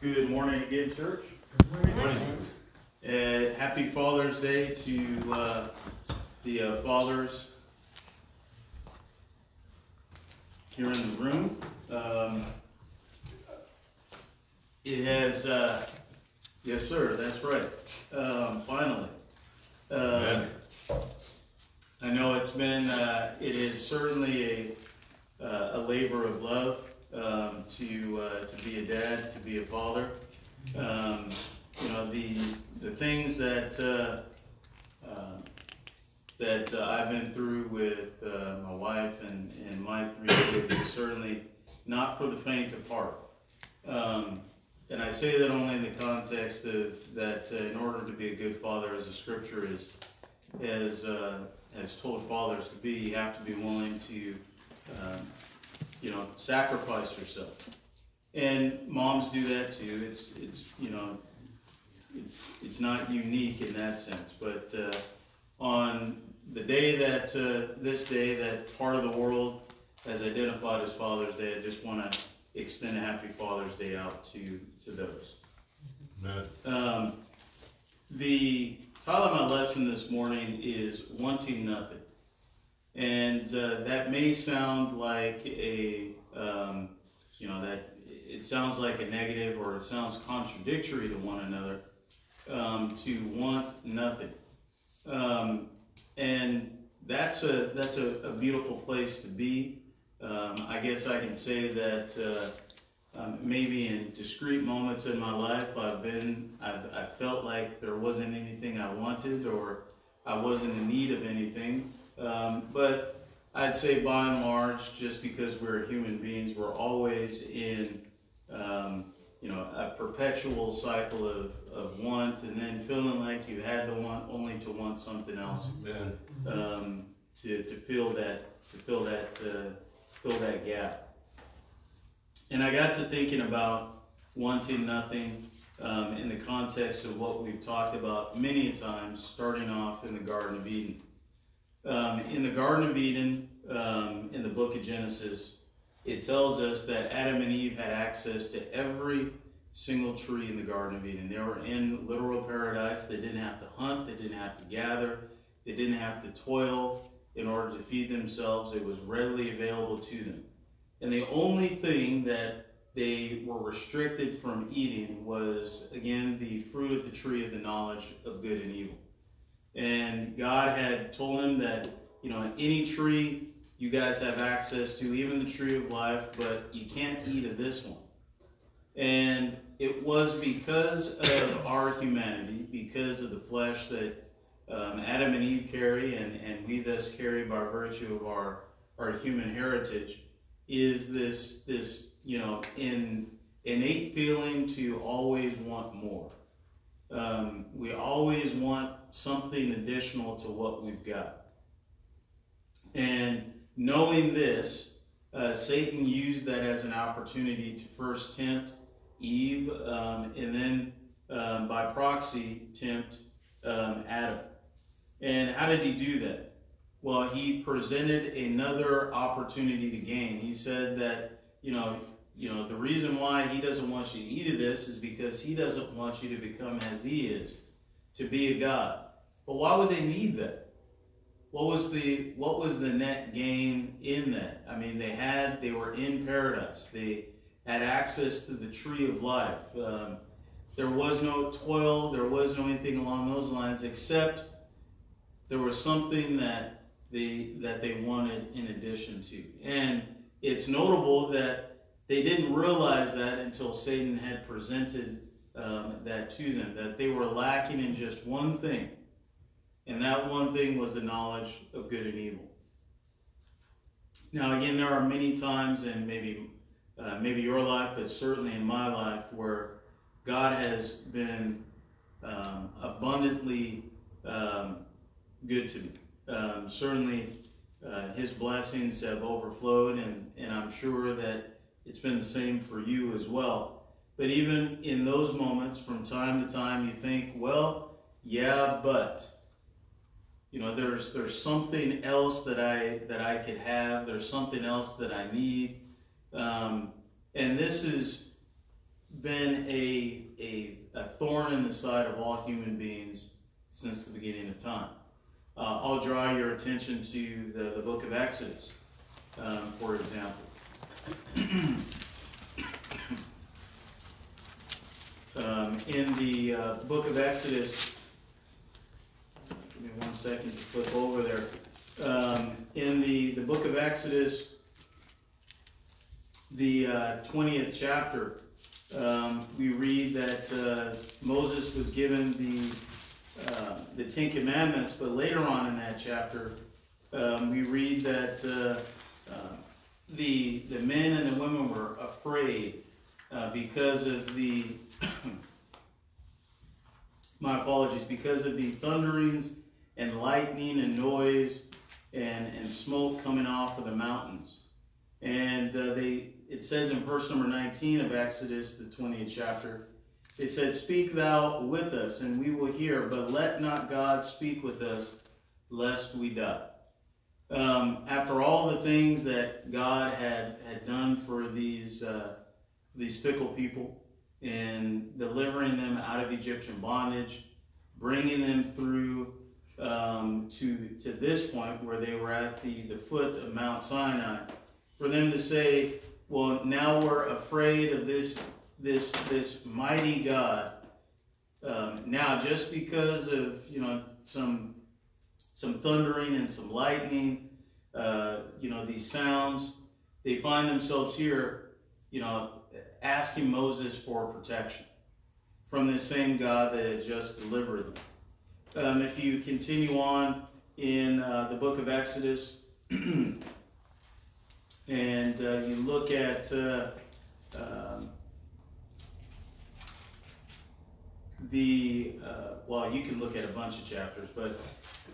Good morning again, church. Good morning. Uh, happy Father's Day to uh, the uh, fathers here in the room. Um, it has, uh, yes, sir, that's right. Um, finally. Uh, I know it's been, uh, it is certainly a, uh, a labor of love um, to uh, to be a dad, to be a father. Um, you know the the things that uh, uh, that uh, I've been through with uh, my wife and, and my three kids is certainly not for the faint of heart. Um, and I say that only in the context of that uh, in order to be a good father, as the scripture is has uh, has told fathers to be, you have to be willing to um, you know, sacrifice yourself. And moms do that too. It's it's you know, it's it's not unique in that sense. But uh, on the day that uh, this day that part of the world has identified as Father's Day, I just want to extend a happy Father's Day out to to those. Um, the title of my lesson this morning is "Wanting Nothing." And uh, that may sound like a, um, you know, that it sounds like a negative or it sounds contradictory to one another um, to want nothing. Um, and that's a that's a, a, beautiful place to be. Um, I guess I can say that uh, um, maybe in discrete moments in my life, I've been I've, I felt like there wasn't anything I wanted or I wasn't in need of anything. Um, but I'd say by and large, just because we're human beings, we're always in, um, you know, a perpetual cycle of, of want and then feeling like you had the want only to want something else. Um, to, to fill that, to fill that, uh, fill that gap. And I got to thinking about wanting nothing um, in the context of what we've talked about many times, starting off in the Garden of Eden. Um, in the Garden of Eden, um, in the book of Genesis, it tells us that Adam and Eve had access to every single tree in the Garden of Eden. They were in literal paradise. They didn't have to hunt, they didn't have to gather, they didn't have to toil in order to feed themselves. It was readily available to them. And the only thing that they were restricted from eating was, again, the fruit of the tree of the knowledge of good and evil. And God had told him that, you know, any tree you guys have access to, even the tree of life, but you can't eat of this one. And it was because of our humanity, because of the flesh that um, Adam and Eve carry, and, and we thus carry by virtue of our, our human heritage, is this, this you know, in, innate feeling to always want more. Um, we always want something additional to what we've got. And knowing this, uh, Satan used that as an opportunity to first tempt Eve um, and then um, by proxy tempt um, Adam. And how did he do that? Well, he presented another opportunity to gain. He said that, you know, you know, the reason why he doesn't want you to eat of this is because he doesn't want you to become as he is, to be a God. But why would they need that? What was the what was the net gain in that? I mean, they had they were in paradise. They had access to the tree of life. Um, there was no toil. There was no anything along those lines, except there was something that they that they wanted in addition to. And it's notable that they didn't realize that until Satan had presented um, that to them, that they were lacking in just one thing. And that one thing was the knowledge of good and evil. Now, again, there are many times in maybe, uh, maybe your life, but certainly in my life, where God has been um, abundantly um, good to me. Um, certainly, uh, His blessings have overflowed, and, and I'm sure that it's been the same for you as well. But even in those moments, from time to time, you think, well, yeah, but you know, there's there's something else that I that I could have. There's something else that I need, um, and this has been a, a, a thorn in the side of all human beings since the beginning of time. Uh, I'll draw your attention to the, the book of Exodus, um, for example. um, in the uh, book of Exodus, give me one second to flip over there. Um, in the, the book of Exodus, the uh, 20th chapter, um, we read that uh, Moses was given the uh, the Ten Commandments, but later on in that chapter, um, we read that uh, uh, the the men and the women were afraid uh, because of the my apologies because of the thunderings and lightning and noise and and smoke coming off of the mountains, and they it says in verse number 19 of Exodus, the 20th chapter, it said, Speak thou with us, and we will hear, but let not God speak with us, lest we die. Um, after all the things that God had, had done for these, uh, these fickle people in delivering them out of Egyptian bondage, bringing them through um, to, to this point where they were at the, the foot of Mount Sinai, for them to say, well, now we're afraid of this this this mighty God. Um, now, just because of you know some some thundering and some lightning, uh, you know these sounds, they find themselves here, you know, asking Moses for protection from this same God that had just delivered them. Um, if you continue on in uh, the book of Exodus. and uh, you look at uh, um, the uh, well, you can look at a bunch of chapters, but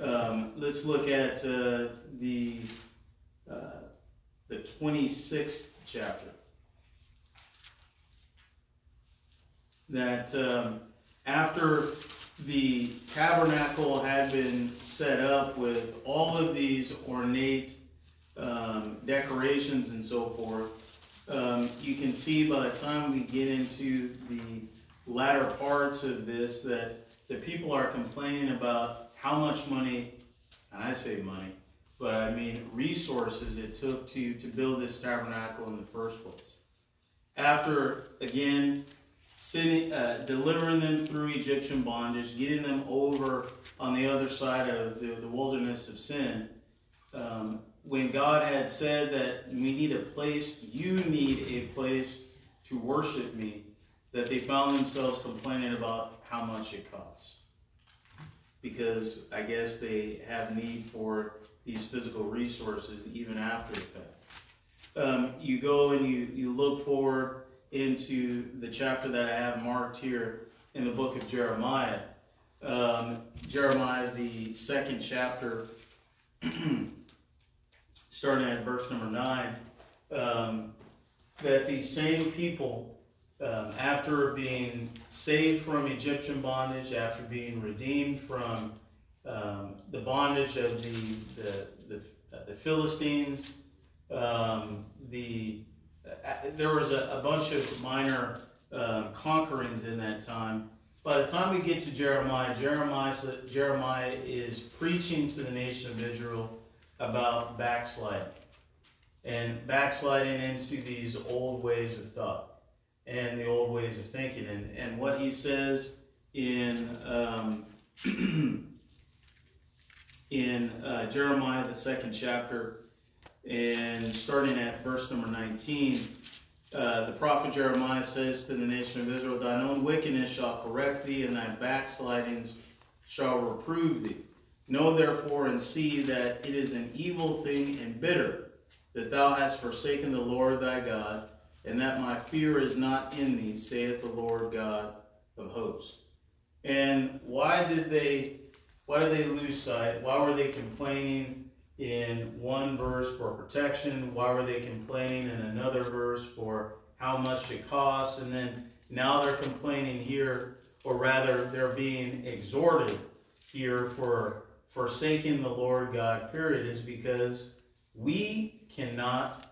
um, let's look at uh, the uh, the twenty sixth chapter. That um, after the tabernacle had been set up with all of these ornate um, decorations and so forth, um, you can see by the time we get into the latter parts of this that the people are complaining about how much money, and I say money, but I mean resources it took to, to build this tabernacle in the first place. After, again, uh, delivering them through Egyptian bondage, getting them over on the other side of the, the wilderness of sin, um, when God had said that we need a place, you need a place to worship me, that they found themselves complaining about how much it costs. Because I guess they have need for these physical resources even after the fact. Um, you go and you, you look forward into the chapter that I have marked here in the book of Jeremiah. Um, Jeremiah, the second chapter. starting at verse number 9, um, that these same people, um, after being saved from Egyptian bondage, after being redeemed from um, the bondage of the, the, the, uh, the Philistines, um, the, there was a, a, bunch of minor um, conquerings in that time. By the time we get to Jeremiah, Jeremiah, Jeremiah is preaching to the nation of Israel about backsliding and backsliding into these old ways of thought and the old ways of thinking. And, and what he says in um, in uh, Jeremiah, the second chapter, and starting at verse number 19, uh, the prophet Jeremiah says to the nation of Israel, Thine own wickedness shall correct thee, and thy backslidings shall reprove thee. Know therefore and see that it is an evil thing and bitter that thou hast forsaken the Lord thy God, and that my fear is not in thee, saith the Lord God of hosts. And why did they why did they lose sight? Why were they complaining in one verse for protection? Why were they complaining in another verse for how much it costs? And then now they're complaining here, or rather, they're being exhorted here for forsaking the Lord God, period, is because we cannot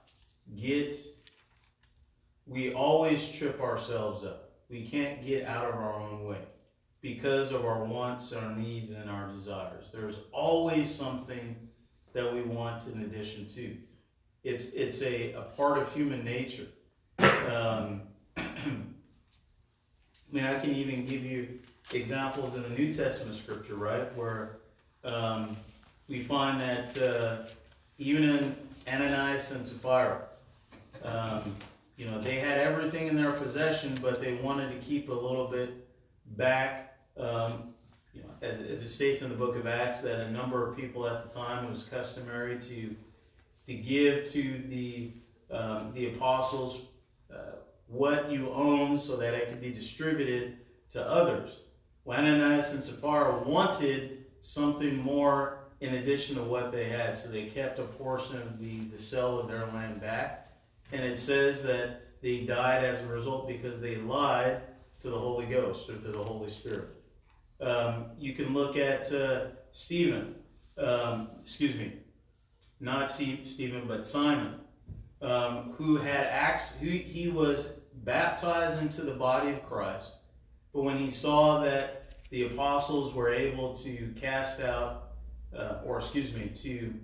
get we always trip ourselves up. We can't get out of our own way because of our wants, our needs, and our desires. There's always something that we want in addition to. It's it's a, a part of human nature. Um, I mean, I can even give you examples in the New Testament scripture, right, where um, we find that uh, even in Ananias and Sapphira, um, you know, they had everything in their possession, but they wanted to keep a little bit back. Um, as, as it states in the book of Acts, that a number of people at the time it was customary to to give to the um, the apostles uh, what you own, so that it could be distributed to others. Well, Ananias and Sapphira wanted something more in addition to what they had, so they kept a portion of the, the sale of their land back. And it says that they died as a result because they lied to the Holy Ghost or to the Holy Spirit. Um, you can look at uh, Stephen, um, excuse me, not Stephen, but Simon, um, who had acts, who he was baptized into the body of Christ, but when he saw that the apostles were able to cast out, uh, or excuse me, to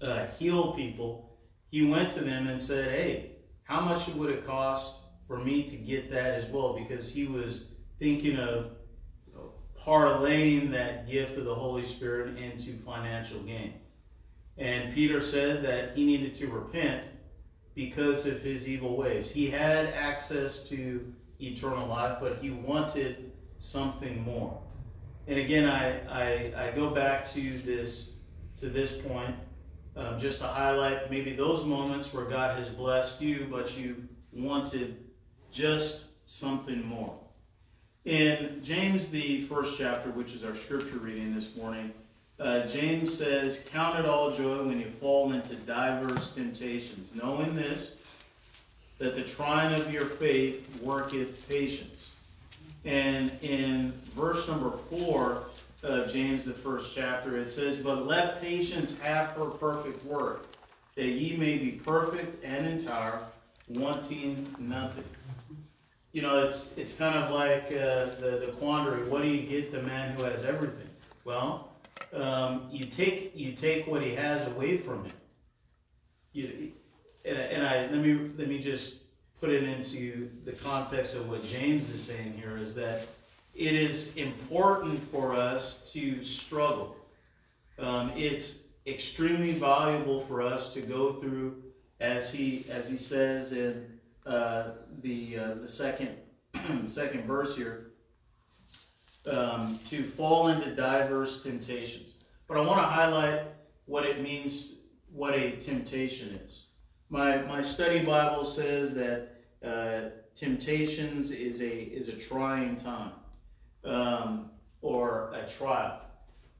uh, heal people, he went to them and said, Hey, how much would it cost for me to get that as well? Because he was thinking of parlaying that gift of the Holy Spirit into financial gain. And Peter said that he needed to repent because of his evil ways. He had access to eternal life, but he wanted something more. And again, I, I, I go back to this to this point um, just to highlight maybe those moments where God has blessed you, but you wanted just something more. In James, the first chapter, which is our scripture reading this morning, uh, James says, Count it all joy when you fall into diverse temptations, knowing this, that the trying of your faith worketh patience. And in verse number four of James, the first chapter, it says, But let patience have her perfect work, that ye may be perfect and entire, wanting nothing. You know, it's it's kind of like uh, the, the quandary. What do you get the man who has everything? Well, um, you take you take what he has away from him. You, and, and I let me let me just put it into the context of what James is saying here is that it is important for us to struggle. Um, it's extremely valuable for us to go through, as he as he says in uh, the uh, the second second verse here um, to fall into diverse temptations. But I want to highlight what it means, what a temptation is. My, my study Bible says that uh, temptations is a, is a trying time um, or a trial.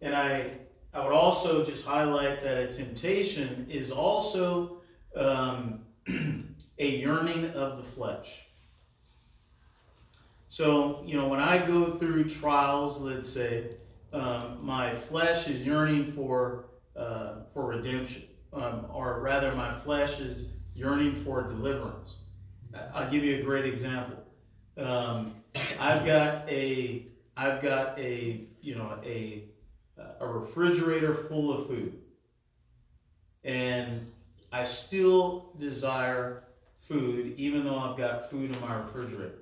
And I, I would also just highlight that a temptation is also um, a yearning of the flesh. So, you know, when I go through trials, let's say, um, my flesh is yearning for, uh, for redemption, um, or rather, my flesh is yearning for deliverance. I'll give you a great example. Um, I've got a, I've got a, you know, a, a refrigerator full of food, and I still desire food, even though I've got food in my refrigerator.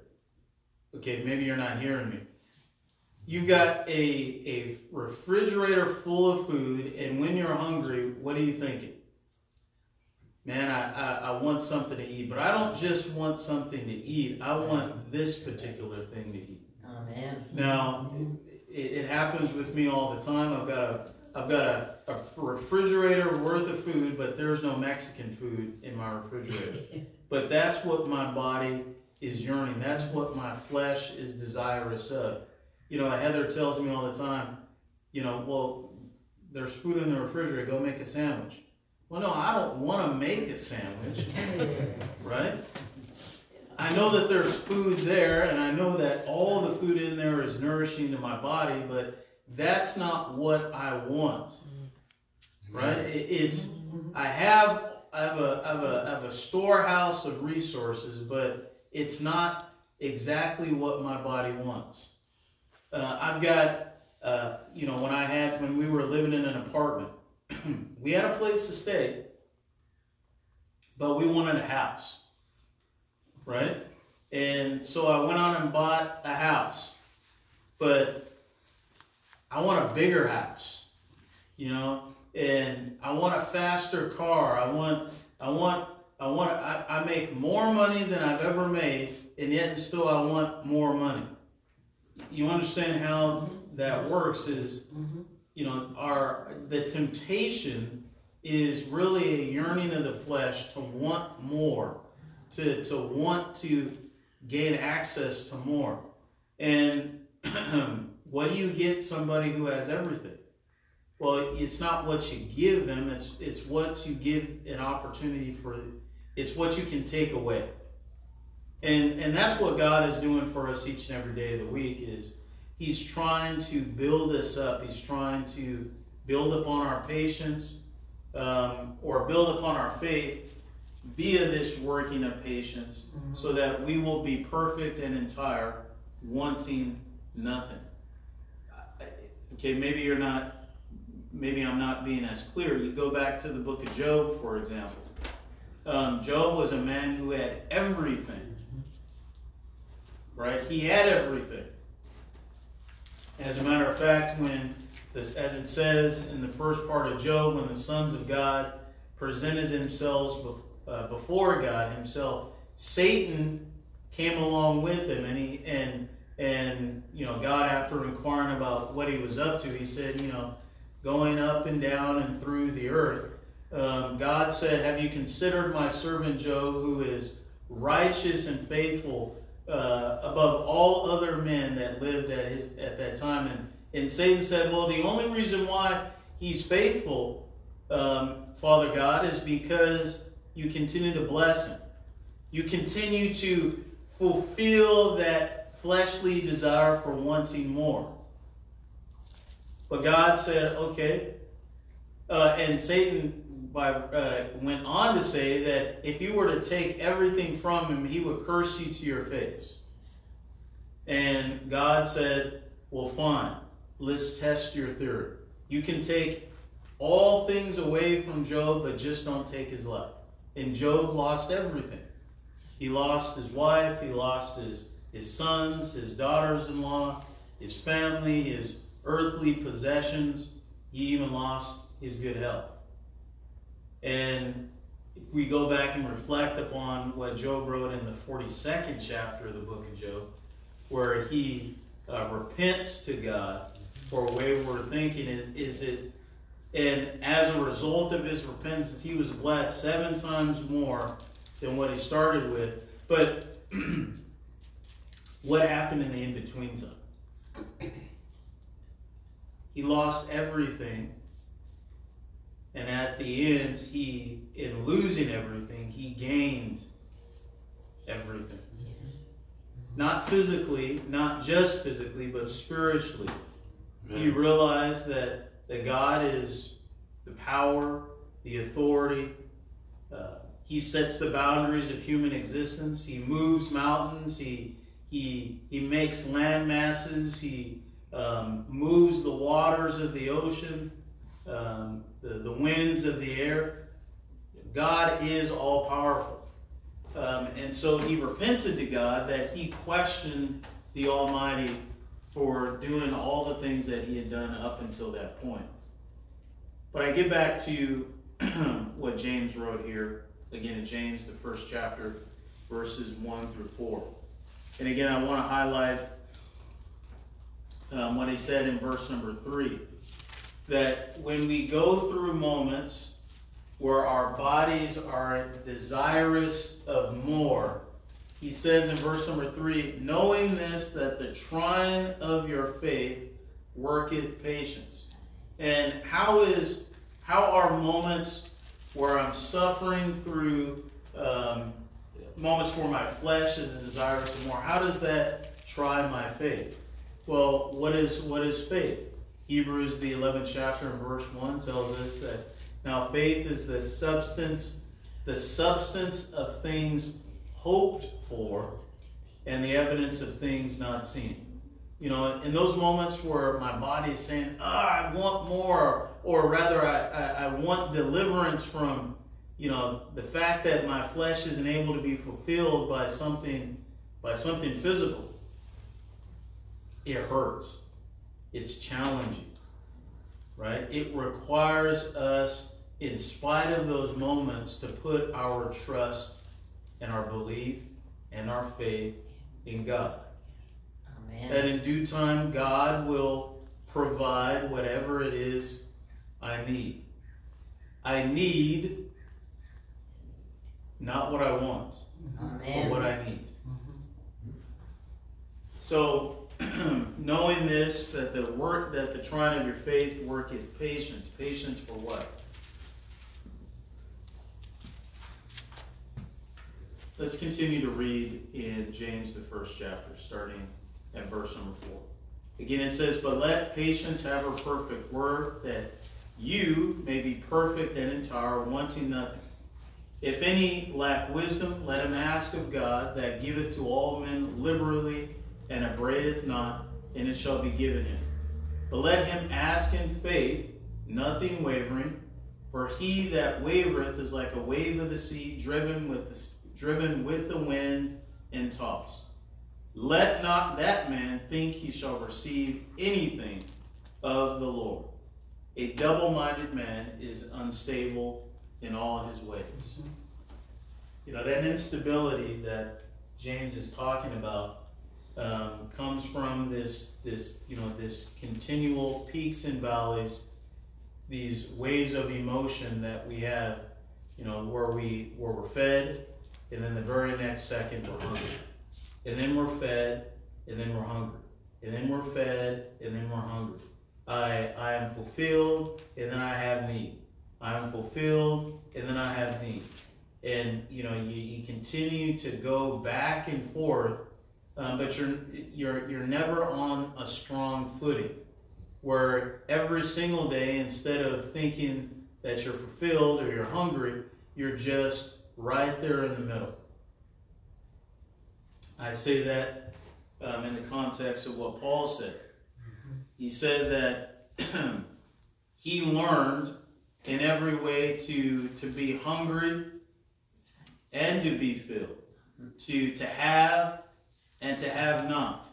Okay, maybe you're not hearing me. You got a, a refrigerator full of food, and when you're hungry, what are you thinking? Man, I, I, I want something to eat, but I don't just want something to eat. I want this particular thing to eat. Oh, man. Now, it, it happens with me all the time. I've got a I've got a, a refrigerator worth of food, but there's no Mexican food in my refrigerator. but that's what my body is yearning. That's what my flesh is desirous of. You know, Heather tells me all the time, you know, well, there's food in the refrigerator, go make a sandwich. Well, no, I don't want to make a sandwich, right? I know that there's food there, and I know that all the food in there is nourishing to my body, but that's not what I want, mm-hmm. right? It's, I have I have a, have a, have a storehouse of resources, but it's not exactly what my body wants. Uh, I've got, uh, you know, when I had, when we were living in an apartment, we had a place to stay, but we wanted a house, right? And so I went on and bought a house, but I want a bigger house, you know, and I want a faster car. I want, I want, I want, I, I make more money than I've ever made, and yet still I want more money. You understand how that works is, mm-hmm. you know, our, the temptation is really a yearning of the flesh to want more, to, to want to gain access to more. And what do you get somebody who has everything? Well, it's not what you give them, it's it's what you give an opportunity for it's what you can take away. And and that's what God is doing for us each and every day of the week is he's trying to build us up. He's trying to build upon our patience um, or build upon our faith via this working of patience mm-hmm. so that we will be perfect and entire, wanting nothing. Okay, maybe you're not, maybe I'm not being as clear. You go back to the book of Job, for example. Um, Job was a man who had everything, right? He had everything. As a matter of fact, when this, as it says in the first part of Job, when the sons of God presented themselves uh, before God Himself. Satan came along with him, and he and and you know God, after inquiring about what he was up to, He said, you know, going up and down and through the earth. Um, God said, "Have you considered my servant Job, who is righteous and faithful uh, above all other men that lived at his at that time?" And and Satan said, "Well, the only reason why he's faithful, um, Father God, is because." you continue to bless him. You continue to fulfill that fleshly desire for wanting more. But God said, okay. Uh, and Satan by, uh, went on to say that if you were to take everything from him, he would curse you to your face. And God said, well, fine. Let's test your theory. You can take all things away from Job, but just don't take his life. And Job lost everything. He lost his wife, he lost his, his sons, his daughters in law, his family, his earthly possessions. He even lost his good health. And if we go back and reflect upon what Job wrote in the 42nd chapter of the book of Job, where he uh, repents to God for wayward thinking, is, is it and as a result of his repentance, he was blessed seven times more than what he started with. But what happened in the in between time? He lost everything. And at the end, he, in losing everything, he gained everything. Not physically, not just physically, but spiritually. He realized that that God is the power, the authority. Uh, he sets the boundaries of human existence. He moves mountains. He he he makes land masses. He um, moves the waters of the ocean, um, the the winds of the air. God is all powerful, um, and so he repented to God that he questioned the Almighty for doing all the things that he had done up until that point. But I get back to what James wrote here, again in James, the first chapter, verses 1 through 4. And again, I want to highlight um, what he said in verse number 3 that when we go through moments where our bodies are desirous of more, he says in verse number three, knowing this, that the trying of your faith worketh patience. And how is how are moments where I'm suffering through um, moments where my flesh is desirous of more? How does that try my faith? Well, what is what is faith? Hebrews the 11th chapter and verse 1 tells us that now faith is the substance the substance of things hoped for and the evidence of things not seen. You know, in those moments where my body is saying, oh, I want more, or rather, I, I, I want deliverance from, you know, the fact that my flesh isn't able to be fulfilled by something, by something physical. It hurts. It's challenging, right? It requires us, in spite of those moments, to put our trust and our belief and our faith in God. Amen. That in due time, God will provide whatever it is I need. I need not what I want, but what I need. Mm-hmm. So, knowing this, that the work, that the trying of your faith worketh patience. Patience for what? Let's continue to read in James, the first chapter, starting at verse number four. Again, it says, But let patience have her perfect work, that you may be perfect and entire, wanting nothing. If any lack wisdom, let him ask of God, that giveth to all men liberally and upbraideth not, and it shall be given him. But let him ask in faith, nothing wavering. For he that wavereth is like a wave of the sea, driven with the, driven with the wind and tossed. Let not that man think he shall receive anything of the Lord. A double minded man is unstable in all his ways. You know, that instability that James is talking about um, comes from this, this, you know, this continual peaks and valleys, these waves of emotion that we have, you know, where we where we're fed, and then the very next second we're hungry, and then we're fed, and then we're hungry, and then we're fed, and then we're hungry. I I am fulfilled, and then I have need. I am fulfilled, and then I have need. And you know, you, you continue to go back and forth, um, but you're you're you're never on a strong footing. Where every single day, instead of thinking that you're fulfilled or you're hungry, you're just right there in the middle. I say that um, in the context of what Paul said. He said that he learned in every way to, to be hungry and to be filled, to, to have and to have not.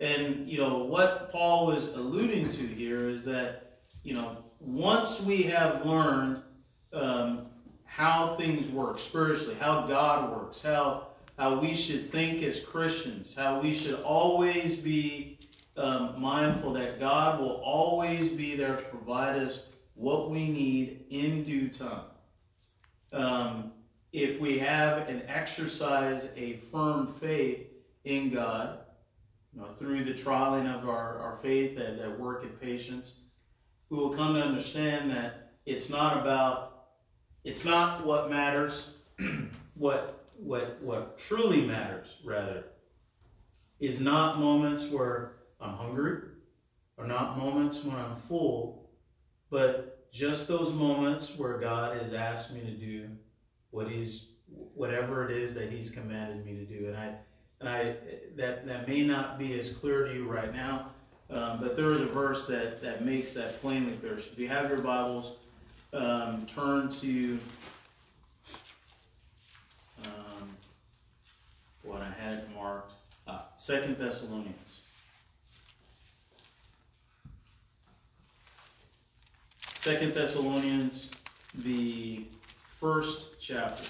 And, you know, what Paul was alluding to here is that, you know, once we have learned um, how things work spiritually, how God works, how, how we should think as Christians, how we should always be um, mindful that God will always be there to provide us what we need in due time. Um, if we have and exercise a firm faith in God, you know, through the trialing of our, our faith at, at work and patience, we will come to understand that it's not about, it's not what matters, what, what, what truly matters, rather, is not moments where I'm hungry, or not moments when I'm full, but just those moments where God has asked me to do what He's, whatever it is that He's commanded me to do. And I, and I that that may not be as clear to you right now, um, but there is a verse that that makes that plainly clear. So if you have your Bibles, um, turn to um, what I had it marked, uh, Second Thessalonians. Second Thessalonians, the first chapter.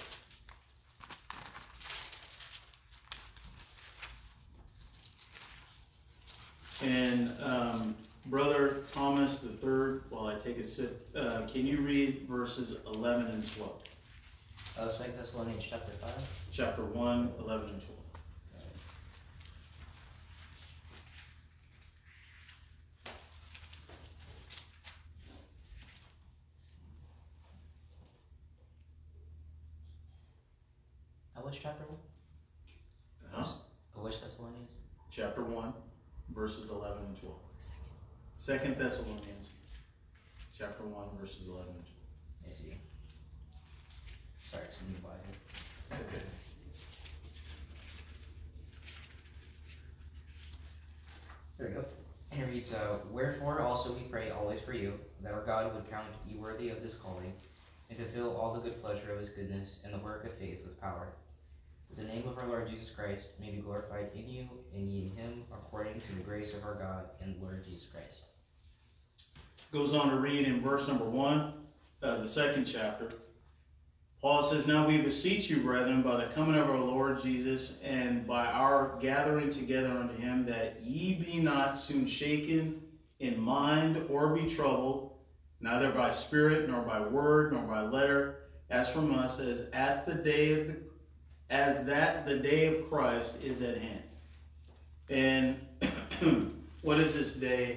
And um, Brother Thomas the third, while I take a sip, uh, can you read verses 11 and 12? Oh, Second Thessalonians chapter five. Chapter 1, 11 and 12. Uh, which chapter one? Huh? Uh, which Thessalonians? Chapter 1, verses 11 and 12. Second Thessalonians, chapter 1, verses 11 and 12. I see. Sorry, it's a new Bible. There we go. And it reads, uh, Wherefore also we pray always for you, that our God would count you worthy of this calling, and fulfill all the good pleasure of his goodness and the work of faith with power. That the name of our Lord Jesus Christ may be glorified in you, and ye in him, according to the grace of our God and Lord Jesus Christ. Goes on to read in verse number one, uh, the second chapter. Paul says, Now we beseech you, brethren, by the coming of our Lord Jesus, and by our gathering together unto him, that ye be not soon shaken in mind or be troubled, neither by spirit, nor by word, nor by letter, as from us, as at the day of the as that the day of Christ is at hand. And what is this day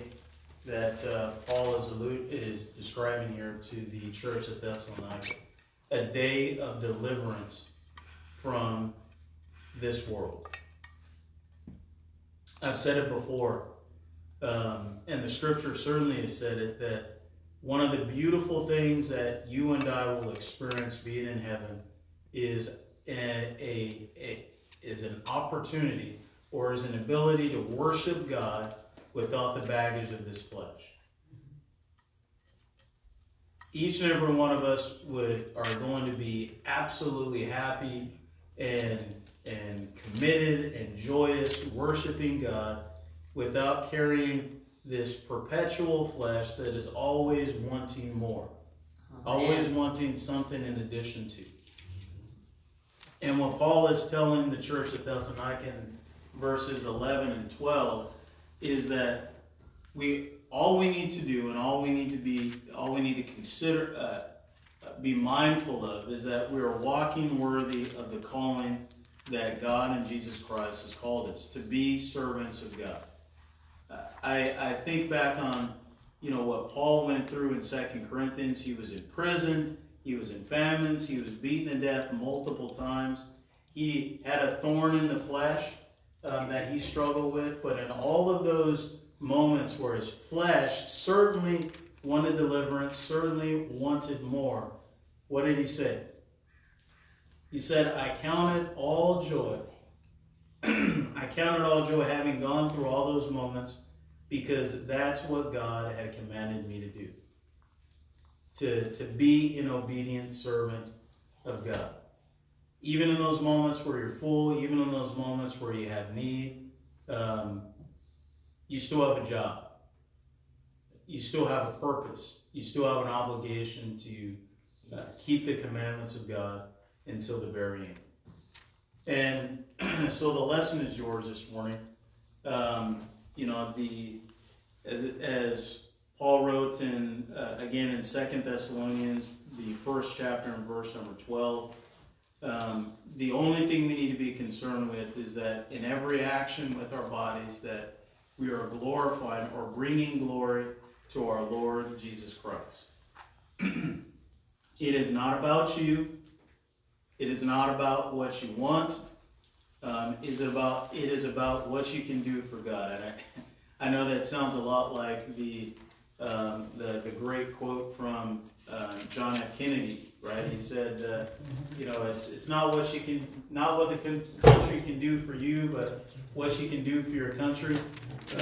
that uh, Paul is allude, is describing here to the church at Thessalonica? A day of deliverance from this world. I've said it before, um, and the scripture certainly has said it, that one of the beautiful things that you and I will experience being in heaven is a, a, a is an opportunity or is an ability to worship God without the baggage of this flesh. Each and every one of us would are going to be absolutely happy and and committed and joyous worshiping God without carrying this perpetual flesh that is always wanting more, always wanting something in addition to. And what Paul is telling the church at Thessalonica in verses 11 and 12 is that we all we need to do and all we need to be all we need to consider uh, be mindful of is that we are walking worthy of the calling that God and Jesus Christ has called us to be servants of God. Uh, I, I think back on you know what Paul went through in Second Corinthians. He was in prison. He was in famines. He was beaten to death multiple times. He had a thorn in the flesh um, that he struggled with. But in all of those moments where his flesh certainly wanted deliverance, certainly wanted more, what did he say? He said, I counted all joy. I counted all joy having gone through all those moments because that's what God had commanded me to do to, to be an obedient servant of God. Even in those moments where you're full, even in those moments where you have need, um, you still have a job. You still have a purpose. You still have an obligation to uh, keep the commandments of God until the very end. And so the lesson is yours this morning. Um, you know, the as, as Paul wrote in uh, again in Second Thessalonians, the first chapter and verse number twelve. Um, the only thing we need to be concerned with is that in every action with our bodies, that we are glorifying or bringing glory to our Lord Jesus Christ. it is not about you. It is not about what you want. Um, is about it is about what you can do for God. And I, I know that sounds a lot like the um, the, the great quote from uh, John F. Kennedy, right? He said, uh, you know, it's, it's not what you can, not what the country can do for you, but what you can do for your country.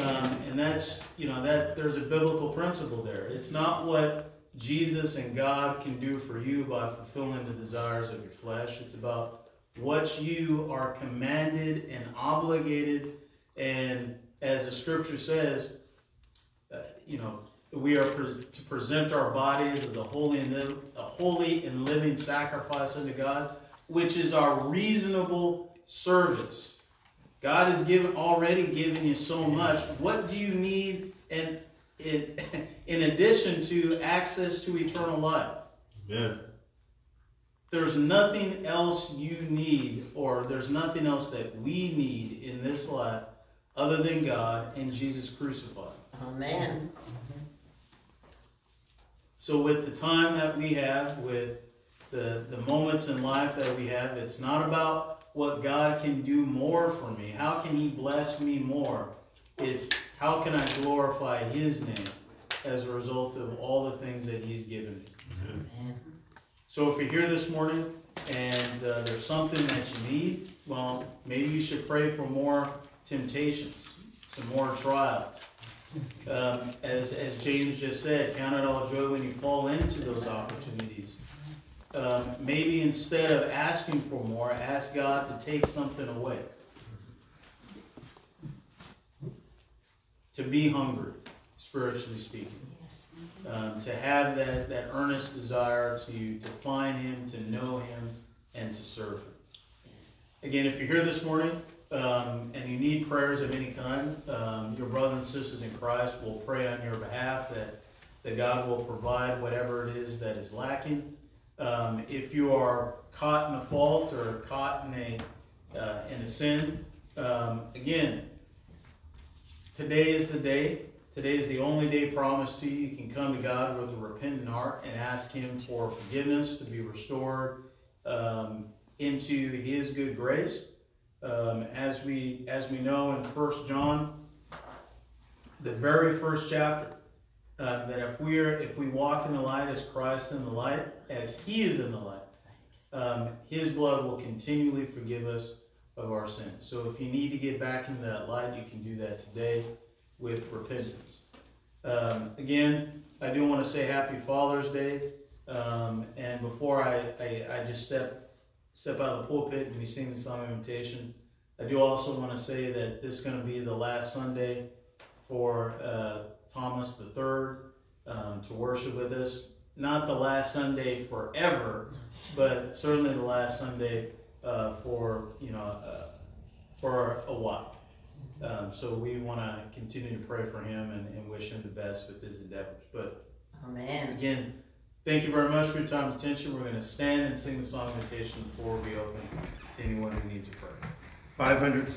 Um, and that's, you know, that there's a biblical principle there. It's not what Jesus and God can do for you by fulfilling the desires of your flesh. It's about what you are commanded and obligated, and as the scripture says, uh, you know, we are pres- to present our bodies as a holy and li- a holy and living sacrifice unto God, which is our reasonable service. God has given already given you so much. What do you need and in, in addition to access to eternal life? Amen. There's nothing else you need, or there's nothing else that we need in this life other than God and Jesus crucified. Amen. So with the time that we have, with the, the moments in life that we have, it's not about what God can do more for me. How can He bless me more? It's how can I glorify His name as a result of all the things that He's given me. Amen. So if you're here this morning and uh, there's something that you need, well, maybe you should pray for more temptations, some more trials. Um, as, as James just said, count it all joy when you fall into those opportunities. Um, maybe instead of asking for more, ask God to take something away. To be hungry, spiritually speaking. Um, to have that, that earnest desire to, to find Him, to know Him, and to serve Him. Again, if you're here this morning um, and you need prayers of any kind, um, your brothers and sisters in Christ will pray on your behalf that, that God will provide whatever it is that is lacking. Um, if you are caught in a fault or caught in a, uh, in a sin, um, again, today is the day. Today is the only day promised to you. You can come to God with a repentant heart and ask Him for forgiveness to be restored um, into His good grace. Um, as we as we know in First John, the very first chapter, uh, that if we are if we walk in the light as Christ in the light, as He is in the light, um, His blood will continually forgive us of our sins. So if you need to get back into that light, you can do that today with repentance. Um, again, I do want to say Happy Father's Day. Um, and before I, I, I just step step out of the pulpit and we sing the song of invitation, I do also want to say that this is going to be the last Sunday for uh, Thomas the Third um, to worship with us. Not the last Sunday forever, but certainly the last Sunday uh, for you know uh, for a while. Um, so we want to continue to pray for him and, and wish him the best with his endeavors. But Amen. again, thank you very much for your time and attention. We're going to stand and sing the song of invitation before we open to anyone who needs a prayer. Five hundred